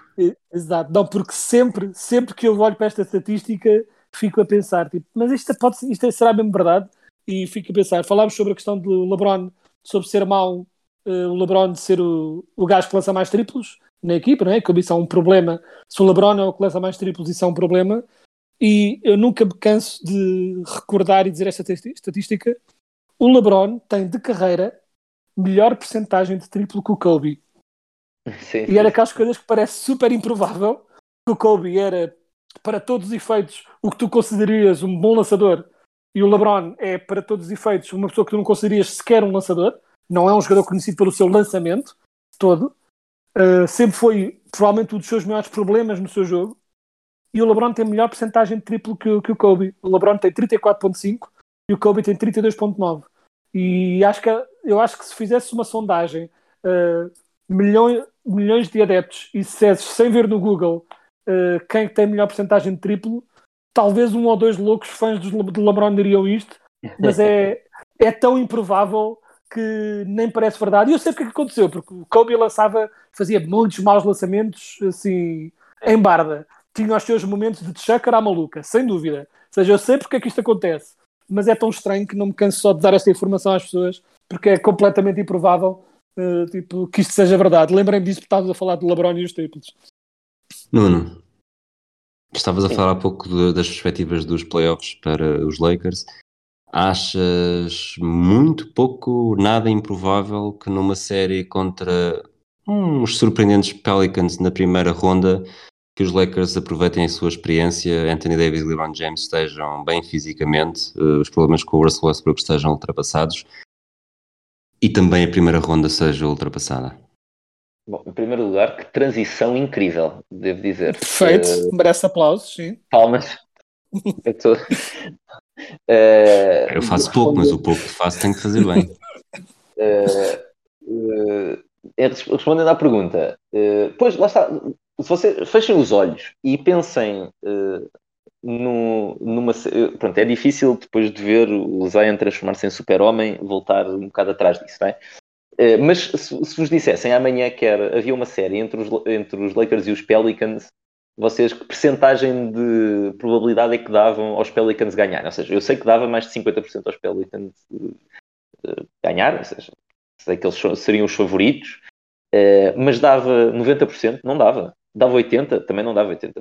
Exato, não, porque sempre, sempre que eu olho para esta estatística, fico a pensar, tipo, mas isto, pode, ser- isto será mesmo verdade? E fico a pensar, falámos sobre a questão do LeBron, sobre ser mau, eh, o LeBron de ser o, o gajo que lança mais triplos na equipa, não é? Como isso é um problema. Se o LeBron é o que lança mais triplos, isso é um problema. E eu nunca me canso de recordar e dizer esta estatística. O LeBron tem de carreira melhor percentagem de triplo que o Kobe. Sim, E era aquelas coisas que parece super improvável que o Kobe era, para todos os efeitos, o que tu considerarias um bom lançador e o LeBron é, para todos os efeitos, uma pessoa que tu não considerarias sequer um lançador. Não é um jogador conhecido pelo seu lançamento todo. Uh, sempre foi, provavelmente, um dos seus maiores problemas no seu jogo. E o LeBron tem melhor porcentagem de triplo que, o- que o Kobe. O LeBron tem 34.5 e o Kobe tem 32.9. E acho que, eu acho que se fizesse uma sondagem uh, milhões, milhões de adeptos e se sem ver no Google uh, quem tem melhor porcentagem de triplo, talvez um ou dois loucos fãs de LeBron diriam isto, mas é, é tão improvável que nem parece verdade. E eu sei porque é que aconteceu, porque o Kobe lançava, fazia muitos maus lançamentos assim, em barda. Tinha os seus momentos de chácara à maluca, sem dúvida. Ou seja, eu sei porque é que isto acontece, mas é tão estranho que não me canso só de dar esta informação às pessoas, porque é completamente improvável uh, tipo, que isto seja verdade. Lembrem disso porque estávamos a falar de LeBron e os triplos. Nuno, estavas a falar há pouco de- das perspectivas dos playoffs para os Lakers. Achas muito pouco, nada improvável que numa série contra uns surpreendentes Pelicans na primeira ronda que os Lakers aproveitem a sua experiência, Anthony Davis e LeBron James estejam bem fisicamente, eh, os problemas com o Russell Westbrook estejam ultrapassados e também a primeira ronda seja ultrapassada. Bom, em primeiro lugar, que transição incrível, devo dizer. Perfeito, Eh, merece aplausos, sim. palmas. Eu, tô- Eh, Eu faço pouco, mas o pouco que faço tenho que fazer bem. Uh, uh, respondendo à pergunta, uh, pois lá está. Se vocês fechem os olhos e pensem no, numa. Pronto, é difícil depois de ver o Zion transformar-se em super-homem voltar um bocado atrás disso, não é? Mas se, se vos dissessem amanhã que era, havia uma série entre os, entre os Lakers e os Pelicans, vocês que percentagem de probabilidade é que davam aos Pelicans ganhar? Ou seja, eu sei que dava mais de 50% aos Pelicans uh, ganhar, ou seja, sei que eles seriam os favoritos, uh, mas dava 90%? Não dava. Dava 80%? Também não dava 80%.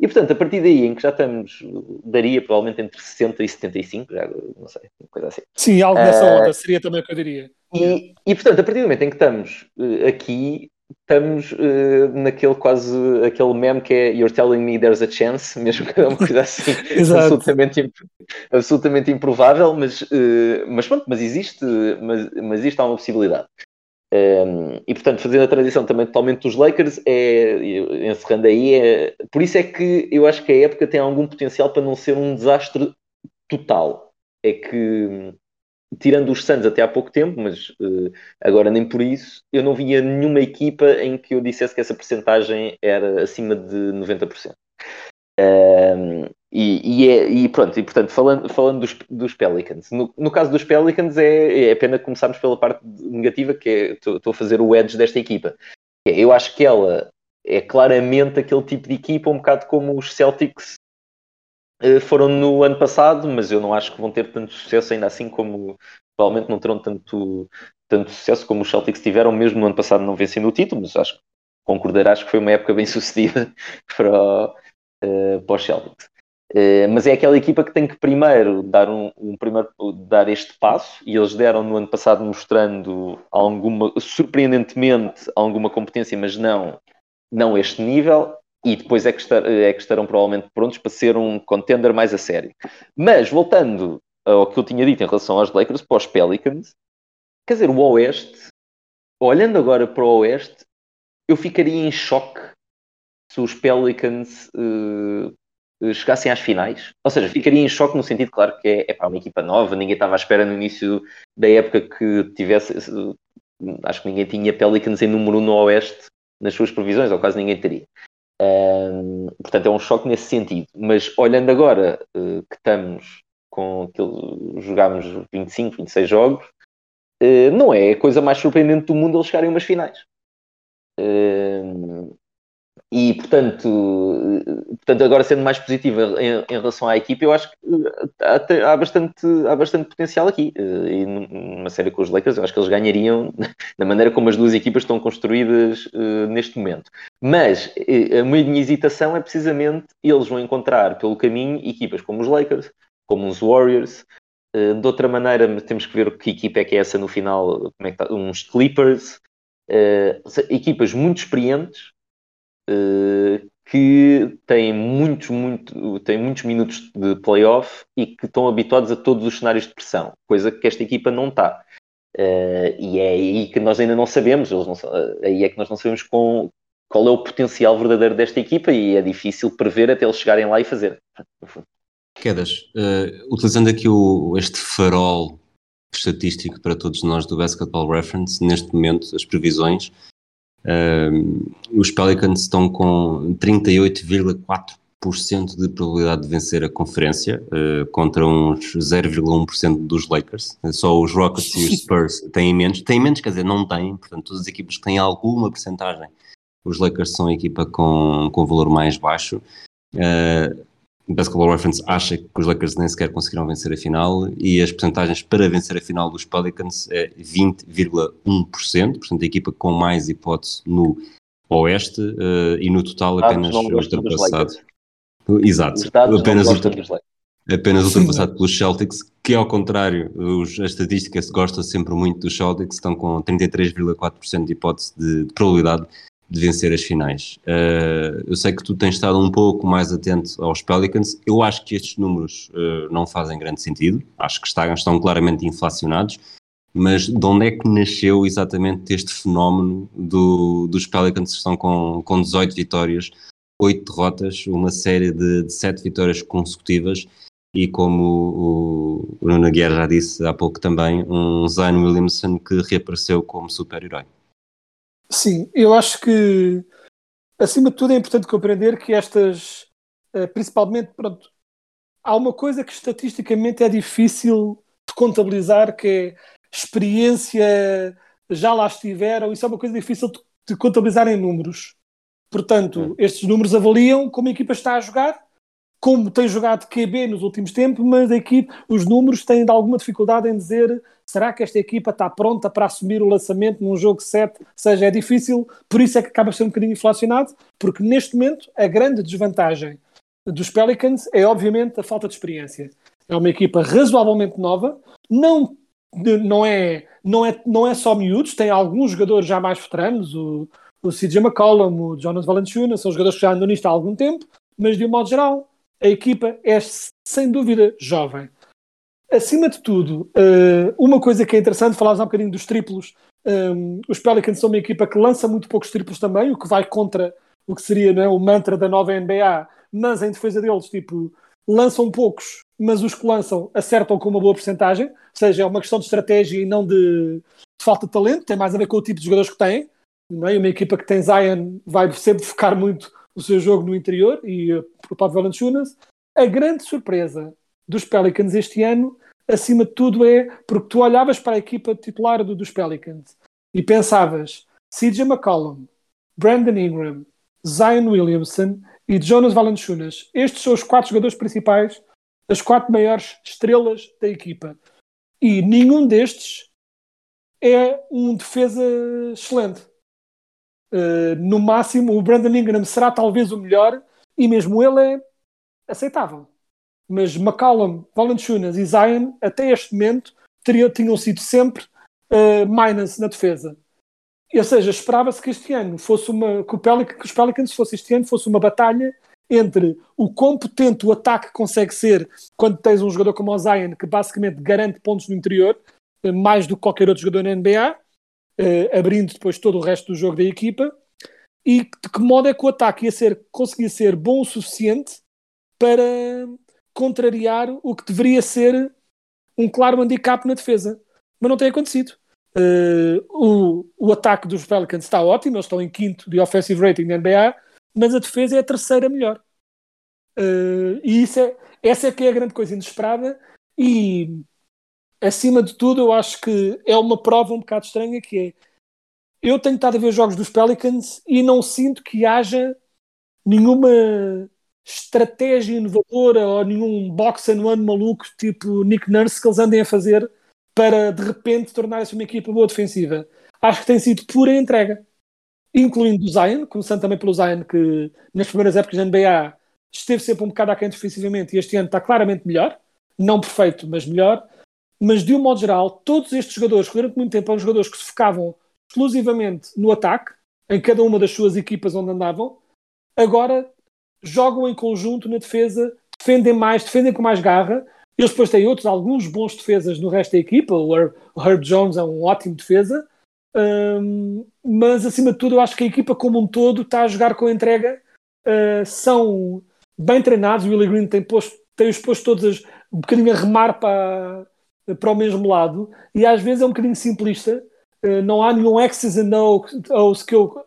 E portanto, a partir daí em que já estamos, daria provavelmente entre 60 e 75, já não sei, uma coisa assim. Sim, algo nessa uh, onda seria também o que eu diria. E, e portanto, a partir do momento em que estamos aqui, estamos uh, naquele quase aquele meme que é You're telling me there's a chance, mesmo que é uma coisa assim absolutamente, absolutamente improvável, mas, uh, mas pronto, mas existe, mas, mas existe há uma possibilidade. Um, ehm, e portanto, fazendo a transição também totalmente dos Lakers, é, encerrando aí, é, por isso é que eu acho que a época tem algum potencial para não ser um desastre total. É que tirando os Suns até há pouco tempo, mas uh, agora nem por isso, eu não via nenhuma equipa em que eu dissesse que essa percentagem era acima de 90%. Um, e, e, é, e, pronto, e portanto, falando, falando dos, dos Pelicans, no, no, caso dos Pelicans é, é pena começarmos pela parte negativa, que é, estou a fazer o edge desta equipa. É, eu acho que ela é claramente aquele tipo de equipa, um bocado como os Celtics foram no ano passado, mas eu não acho que vão ter tanto sucesso ainda assim como provavelmente não terão tanto, tanto sucesso como os Celtics tiveram, mesmo no ano passado não vencendo o título, mas acho que concordarás que foi uma época bem sucedida para, uh, para os Celtics. Uh, mas é aquela equipa que tem que primeiro dar, um, um, primeiro dar este passo e eles deram no ano passado mostrando alguma, surpreendentemente alguma competência, mas não, não este nível e depois é que, estar, é que estarão provavelmente prontos para ser um contender mais a sério. Mas, voltando ao que eu tinha dito em relação aos Lakers, para os Pelicans, quer dizer, o Oeste, olhando agora para o Oeste, eu ficaria em choque se os Pelicans uh, chegassem às finais. Ou seja, ficaria em choque no sentido, claro, que é, é para uma equipa nova, ninguém estava à espera no início da época que tivesse. Acho que ninguém tinha Pelicans em número 1 no Oeste nas suas previsões, ou quase ninguém teria. Um, portanto, é um choque nesse sentido. Mas olhando agora uh, que estamos com aquilo, jogámos 25, 26 jogos, uh, não é a coisa mais surpreendente do mundo eles chegarem umas finais. Uh, e portanto, portanto, agora sendo mais positiva em, em relação à equipe, eu acho que eh, há, há, bastante, há bastante potencial aqui. Eh, e numa série com os Lakers, eu acho que eles ganhariam da maneira como as duas equipas estão construídas uh, neste momento. Mas a minha hesitação é precisamente eles vão encontrar pelo caminho equipas como os Lakers, como os Warriors. Uh, de outra maneira, temos que ver que equipa é que é essa no final, como é que está, uns Clippers. Uh, equipas muito experientes eh, que têm muitos, muito, têm muitos minutos de playoff e que estão habituados a todos os cenários de pressão, coisa que esta equipa não está. Uh, e é aí que nós ainda não sabemos, não, uh, aí é que nós não sabemos com, qual é o potencial verdadeiro desta equipa e é difícil prever até eles chegarem lá e fazer. Quedas, uh, utilizando aqui o, este farol estatístico para todos nós do Basketball Reference, neste momento as previsões Uh, os Pelicans estão com 38,4% de probabilidade de vencer a conferência uh, contra uns 0,1% dos Lakers. Só os Rockets e os Spurs têm menos. Têm menos, quer dizer, não têm. Portanto, todas as equipas que têm alguma percentagem, os Lakers são a equipa com, com valor mais baixo. Uh, Basketball Reference acha que os Lakers nem sequer conseguiram vencer a final e as percentagens para vencer a final dos Pelicans é 20,1%, portanto a equipa com mais hipótese no Oeste uh, e no total apenas ultrapassado. Exato, apenas, ultra, apenas ultrapassado pelos Celtics, que ao contrário, os, a estatística se gosta sempre muito dos Celtics, estão com 33,4% de hipótese de, de probabilidade de vencer as finais. Uh, eu sei que tu tens estado um pouco mais atento aos Pelicans. Eu acho que estes números uh, não fazem grande sentido. Acho que estão, estão claramente inflacionados. Mas de onde é que nasceu exatamente este fenómeno do, dos Pelicans que estão com, com 18 vitórias, 8 derrotas, uma série de, de 7 vitórias consecutivas e como o, o Nuno Guerra já disse há pouco também, um Zion Williamson que reapareceu como super-herói. Sim, eu acho que acima de tudo é importante compreender que estas, eh, principalmente, pronto, há uma coisa que estatisticamente é difícil de contabilizar, que é experiência, já lá estiveram, isso é uma coisa difícil de, contabilizar em números. Portanto, estes números avaliam como a equipa está a jogar, como tem jogado QB nos últimos tempos, mas a equipe, os números têm alguma dificuldade em dizer será que esta equipa está pronta para assumir o lançamento num jogo 7? Ou seja, é difícil, por isso é que acaba sendo um bocadinho inflacionado, porque neste momento a grande desvantagem dos Pelicans é obviamente a falta de experiência. É uma equipa razoavelmente nova, não, não, é, não, é, não é só miúdos, tem alguns jogadores já mais veteranos, o, o CJ McCollum, o Jonas Valanciunas, são jogadores que já andam nisto há algum tempo, mas de um modo geral, a equipa é sem dúvida jovem. Acima de tudo, eh, uma coisa que é interessante, falar um bocadinho dos triplos. Um, os Pelicans são uma equipa que lança muito poucos triplos também, o que vai contra o que seria é, o mantra da nova NBA, mas em defesa deles, tipo, lançam poucos, mas os que lançam acertam com uma boa porcentagem, ou seja, é uma questão de estratégia e não de, de falta de talento, tem mais a ver com o tipo de jogadores que têm. Não é? Uma equipa que tem Zion vai sempre focar muito o seu jogo no interior e parte de Valanciunas. A grande surpresa dos Pelicans este ano, acima de tudo, é porque tu olhavas para a equipa titular do, dos Pelicans e pensavas CJ McCollum, Brandon Ingram, Zion Williamson e Jonas Valanciunas. Estes são os quatro jogadores principais, as quatro maiores estrelas da equipa. E nenhum destes é um defesa excelente. Uh, no máximo, o Brandon Ingram será talvez o melhor e mesmo ele é aceitável. Mas McCollum, Valanciunas e Zion, até este momento, teriam, tinham sido sempre uh, minus na defesa. Ou seja, esperava-se que este ano fosse uma. Que, Pelic, que os Pelicans fosse este ano fosse uma batalha entre o quão potente o ataque consegue ser quando tens um jogador como o Zion, que basicamente garante pontos no interior, eh, mais do que qualquer outro jogador na NBA, uh, abrindo depois todo o resto do jogo da equipa, e de que modo é que o ataque ia ser, conseguia ser bom o suficiente para contrariar o que deveria ser um claro handicap na defesa. Mas não tem acontecido. Uh, o, o ataque dos Pelicans está ótimo, eles estão em quinto de offensive rating na NBA, mas a defesa é a terceira melhor. Uh, e isso é, essa é que é a grande coisa inesperada e acima de tudo eu acho que é uma prova um bocado estranha que é eu tenho estado a ver os jogos dos Pelicans e não sinto que haja nenhuma estratégia inovadora ou nenhum box and one maluco tipo Nick Nurse que eles andem a fazer para de repente tornar-se uma equipa boa defensiva. Acho que tem sido pura entrega, incluindo o Zion, começando também pelo Zion, que nas primeiras épocas da NBA esteve sempre um bocado aquém defensivamente e este ano está claramente melhor, não perfeito, mas melhor. Mas de um modo geral, todos estes jogadores, que durante muito tempo eram jogadores que se focavam exclusivamente no ataque, em cada uma das suas equipas onde andavam, agora jogam em conjunto na defesa, defendem mais, defendem com mais garra. Eles depois têm outros, alguns bons defesas no resto da equipa. O Herb Jones é um ótimo defesa. Um, mas acima de tudo, eu acho que a equipa como um todo está a jogar com entrega. Uh, são bem treinados. O Willie Green tem, posto, tem os posto todos um bocadinho a remar para, para o mesmo lado. E às vezes é um bocadinho simplista. Uh, não há nenhum X's and O's que eu,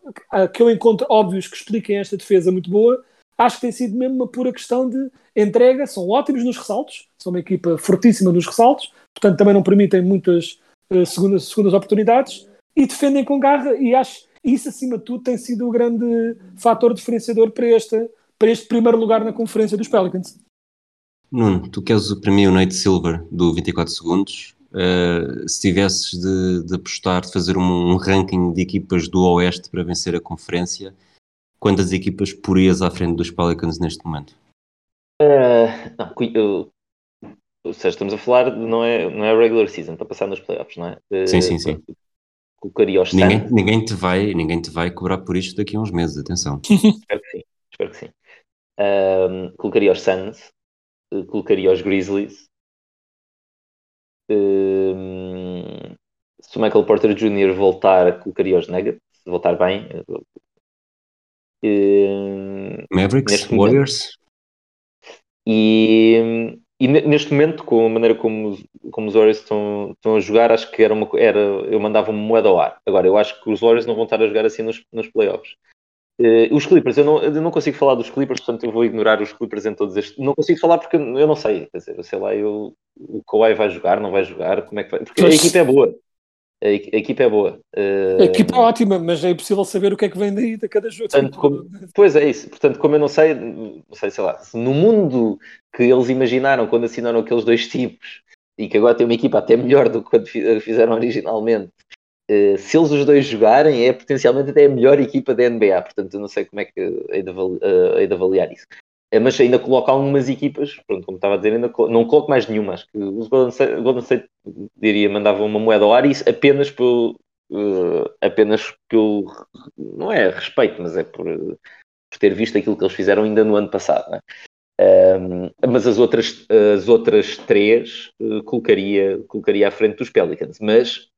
que eu encontro óbvios que expliquem esta defesa muito boa acho que tem sido mesmo uma pura questão de entrega. São ótimos nos ressaltos, são uma equipa fortíssima nos ressaltos, portanto também não permitem muitas uh, segundas, segundas oportunidades e defendem com garra. E acho isso, acima de tudo, tem sido o grande fator diferenciador para, esta, para este primeiro lugar na conferência dos Pelicans. Nuno, tu queres o Nate Silver do 24 segundos. Uh, se tivesses de, de, apostar, de fazer um, um ranking de equipas do Oeste para vencer a conferência, quantas equipas porias à frente dos Pelicans neste momento? Uh, não, eu, ou seja, estamos a falar, não é, não é regular season, para passar nos playoffs, não é? Sim, sim, sim. Colocaria os ninguém, ninguém, te vai, ninguém te vai cobrar por isto daqui a uns meses, atenção. espero que sim, espero que sim. Uh, colocaria os Suns, uh, colocaria os Grizzlies. Uh, se o Michael Porter Jr. voltar, colocaria os Nuggets, se voltar bem, Mavericks, Warriors. E, e e neste momento, com a maneira como, como os Warriors estão, estão a jogar, acho que era uma, era, eu mandava uma moeda ao ar. Agora, eu acho que os Warriors não vão estar a jogar assim nos, nos playoffs. Uh, os Clippers, eu não, eu não consigo falar dos Clippers, portanto eu vou ignorar os Clippers em todos estes. Não consigo falar porque eu não sei. Quer dizer, sei lá, eu, o Kawhi vai jogar, não vai jogar, como é que vai. Porque a equipe é boa. A, a equipe é boa. Uh, a equipe é ótima, mas é impossível saber o que é que vem daí de cada jogo. Portanto, como, pois é isso. Portanto, como eu não sei, não sei, sei lá, no mundo que eles imaginaram quando assinaram aqueles dois tipos e que agora tem uma equipa até melhor do que quando fizeram originalmente, Uh, se eles os dois jogarem, é potencialmente até a melhor equipa da NBA. Portanto, eu não sei como é que hei de, avaliar, uh, hei de avaliar isso. Uh, mas ainda coloco algumas equipas, pronto, como estava a dizer, ainda não coloco mais nenhuma. Acho que os Golden State, Golden State diria, mandavam uma moeda ao ar e isso apenas pelo. apenas pelo. não é respeito, mas é por, por, ter visto aquilo que eles fizeram ainda no ano passado. Né? mas as outras, as outras três colocaria, colocaria à frente dos Pelicans. Mas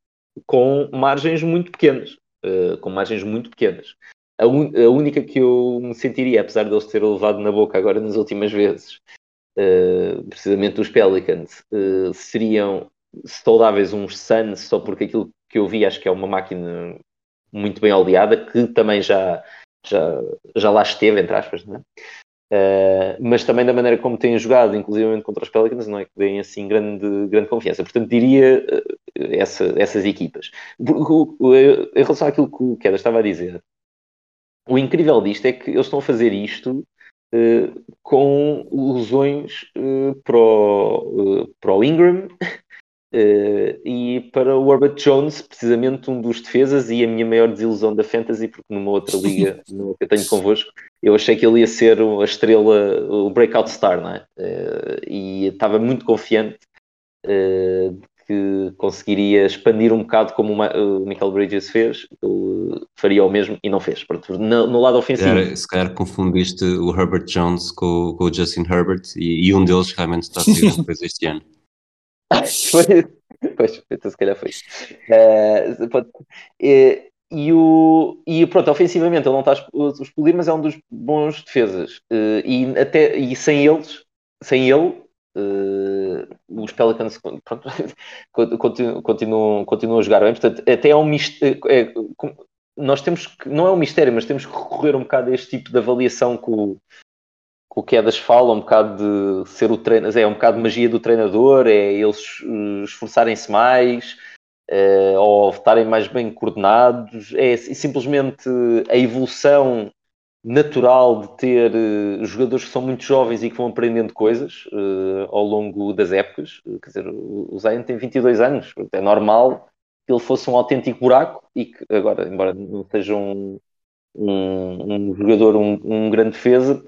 com margens muito pequenas. Uh, com margens muito pequenas. A, un, a, única que eu me sentiria, apesar de eles terem levado na boca agora nas últimas vezes, uh, precisamente os Pelicans, uh, seriam saudáveis uns Suns, só porque aquilo que eu vi acho que é uma máquina muito bem oleada, que também já, já, já lá esteve, entre aspas? Uh, mas também da maneira como têm jogado, inclusive contra os Pelicans, não é que deem assim grande, grande confiança. Portanto, diria uh, essa, essas equipas. Em relação àquilo que o Queda estava a dizer, o incrível disto é que eles estão a fazer isto uh, com lesões para, o, para o Ingram Uh, e para o Herbert Jones, precisamente um dos defesas e a minha maior desilusão da Fantasy, porque numa outra liga que eu tenho convosco, eu achei que ele ia ser a estrela, o breakout star, não é? Uh, e estava muito confiante uh, de que conseguiria expandir um bocado como o Michael Bridges fez, ele faria o mesmo e não fez. No, no lado ofensivo. Se calhar, se calhar, confundiste o Herbert Jones com, com o Justin Herbert e, e um deles realmente está a ser depois este ano. pois, então se calhar foi. Uh, pode, e, e, o, e pronto, ofensivamente ele não está a explodir, mas é um dos bons defesas. Uh, e, até, e sem eles, sem ele, uh, os Pelicans pronto, continuam, continuam, continuam a jogar bem. Portanto, até é um mistério. É, nós temos que, não é um mistério, mas temos que recorrer um bocado a este tipo de avaliação que o, o Quedas fala um bocado de ser o treinador, é um bocado de magia do treinador, é eles eh, esforçarem-se mais, é, ou estarem mais bem coordenados, é simplesmente a evolução natural de ter uh, jogadores que são muito jovens e que vão aprendendo coisas uh, ao longo das épocas. Quer dizer, o Zion tem 22 anos, é normal que ele fosse um autêntico buraco e que agora, embora não seja um, um, um jogador, um, um, grande defesa,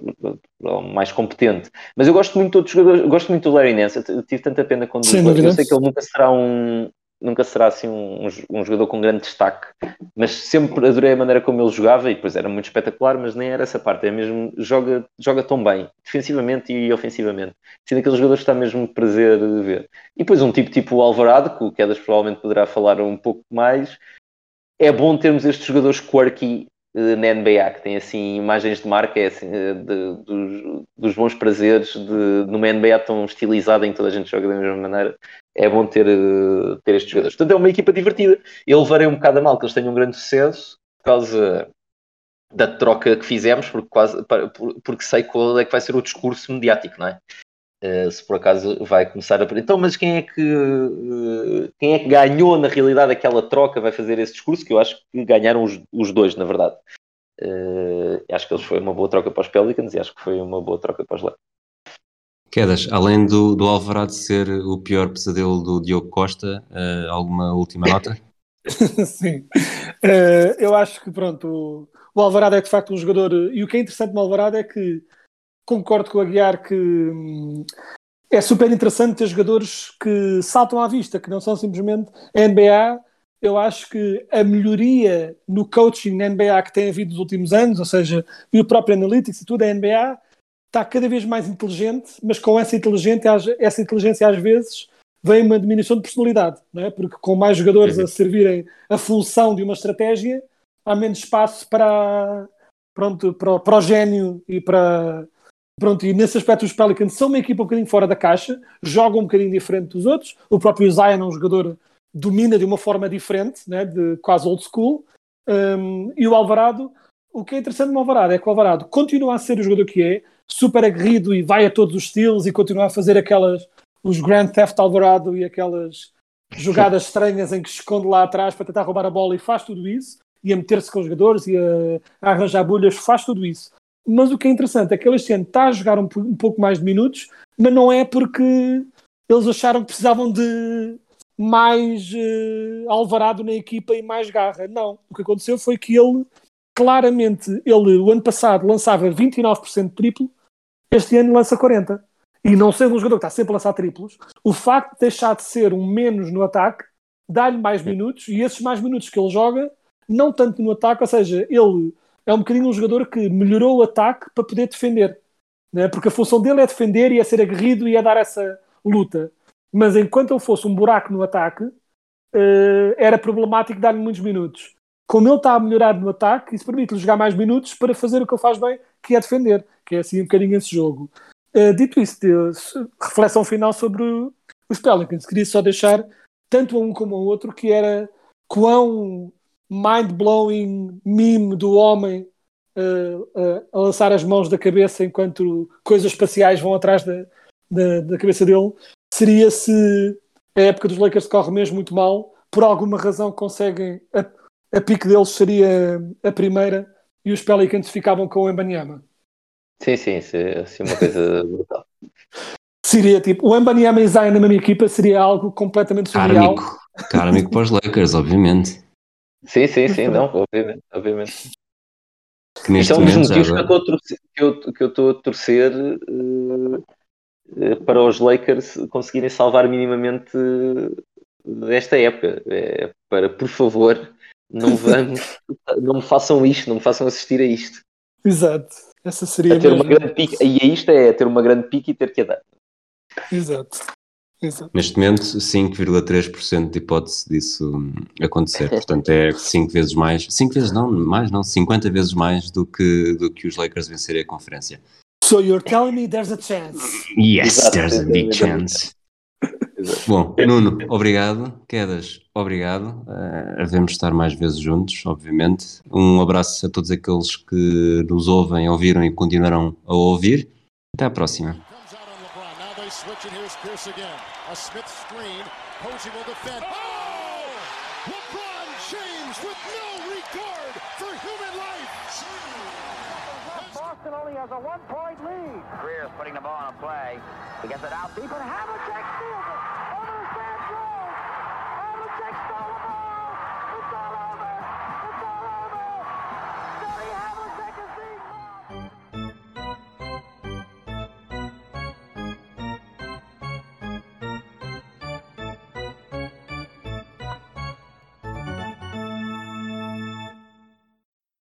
mais competente. Mas eu gosto muito de outros jogadores, gosto muito do Larry Nance, eu tive tanta pena quando eu sei que ele nunca será um nunca será assim um, um, jogador com grande destaque, mas sempre adorei a maneira como ele jogava e depois era muito espetacular, mas nem era essa parte, é mesmo joga, joga tão bem, defensivamente e ofensivamente, sendo aquele jogador que está mesmo prazer de ver. E depois um tipo tipo o Alvarado, que o Quedas provavelmente poderá falar um pouco mais, é bom termos estes jogadores quirky na NBA, que tem assim imagens de marca, é assim, de, dos, dos, bons prazeres de numa NBA tão estilizada em que toda a gente joga da mesma maneira, é bom ter, ter estes jogadores. Portanto, é uma equipa divertida. Eu levarei um bocado a mal que eles tenham um grande sucesso por causa da troca que fizemos, porque, quase, porque sei qual é que vai ser o discurso mediático, não é? Uh, se por acaso vai começar a então mas quem é que uh, quem é que ganhou na realidade aquela troca vai fazer esse discurso que eu acho que ganharam os, os dois na verdade uh, acho que eles foi uma boa troca para os Pelicans e acho que foi uma boa troca para os Lakers Quedas, além do, do Alvarado ser o pior pesadelo do Diogo Costa alguma última nota? Sim, eu acho que pronto o, o Alvarado é de facto um jogador e o que é interessante no Alvarado é que concordo com o Aguiar que hum, é super interessante ter jogadores que saltam à vista, que não são simplesmente NBA. Eu acho que a melhoria no coaching na NBA que tem havido nos últimos anos, ou seja, e o próprio Analytics e tudo, a NBA está cada vez mais inteligente, mas com essa inteligência, essa inteligência às vezes vem uma diminuição de personalidade, não é? porque com mais jogadores a servirem a função de uma estratégia, há menos espaço para, pronto, para, para o gênio e para, Pronto, e nesse aspecto os Pelicans são uma equipa um bocadinho fora da caixa, jogam um bocadinho diferente dos outros. O próprio Zion é um jogador domina de uma forma diferente, né, de quase old school. Um, e o Alvarado, o que é interessante no Alvarado é que o Alvarado continua a ser o jogador que é, super aguerrido e vai a todos os estilos e continua a fazer aquelas, os Grand Theft Alvarado e aquelas jogadas estranhas em que se esconde lá atrás para tentar roubar a bola e faz tudo isso, e a meter-se com os jogadores e a, a, arranjar bolhas, faz tudo isso. Mas o que é interessante é que ele este ano está a jogar um, um pouco mais de minutos, mas não é porque eles acharam que precisavam de mais uh, alvarado na equipa e mais garra. Não. O que aconteceu foi que ele, claramente, ele o ano passado lançava 29% de triplo, este ano lança 40%. E não sendo um jogador que está sempre a lançar triplos, o facto de deixar de ser um menos no ataque dá-lhe mais minutos e esses mais minutos que ele joga, não tanto no ataque, ou seja, ele é um bocadinho um jogador que melhorou o ataque para poder defender. Né? Porque a função dele é defender e é ser aguerrido e é dar essa luta. Mas enquanto ele fosse um buraco no ataque, uh, era problemático dar-lhe muitos minutos. Como ele está a melhorar no ataque, isso permite-lhe jogar mais minutos para fazer o que ele faz bem, que é defender, que é assim um bocadinho esse jogo. Uh, dito isso, de, reflexão final sobre os Pelicans. Queria só deixar tanto a um como ao outro que era quão mind-blowing meme do homem uh, uh, a lançar as mãos da cabeça enquanto coisas espaciais vão atrás da, da, da, cabeça dele seria se a época dos Lakers corre mesmo muito mal, por alguma razão conseguem a, a pique deles seria a primeira e os Pelicans ficavam com o Embanyama. Sim, sim, sim, assim uma coisa brutal. Seria tipo, o Embanyama e Zion na mesma equipa seria algo completamente surreal. Kármico, kármico para os Lakers, obviamente. Sim, sim, sim, não, obviamente, obviamente. Que neste então, momento, motivos que eu estou a torcer uh, uh, para os Lakers conseguirem salvar minimamente uh, esta época. É, para, por favor, não vamos, não me façam isto, não me façam assistir a isto. Exato. Essa seria a ter uma grande pique. E isto é ter uma grande pique e ter que dar. Exato. Exato. Neste momento, 5,3% de hipótese disso acontecer. Portanto, é 5 vezes mais, 5 vezes não, mais não, 50 vezes mais do que, do que os Lakers vencerem a conferência. So you're telling me there's a chance? Yes, Exato. there's a big chance. Bom, Nuno, obrigado. Quedas, obrigado. Uh, devemos estar mais vezes juntos, obviamente. Um abraço a todos aqueles que nos ouvem, ouviram e continuarão a ouvir. Até à próxima. Oh! LeBron James with no regard for human life. Boston only has a one-point lead. Greer's putting the ball on a play. He gets it out deep, and Havlicek steals it.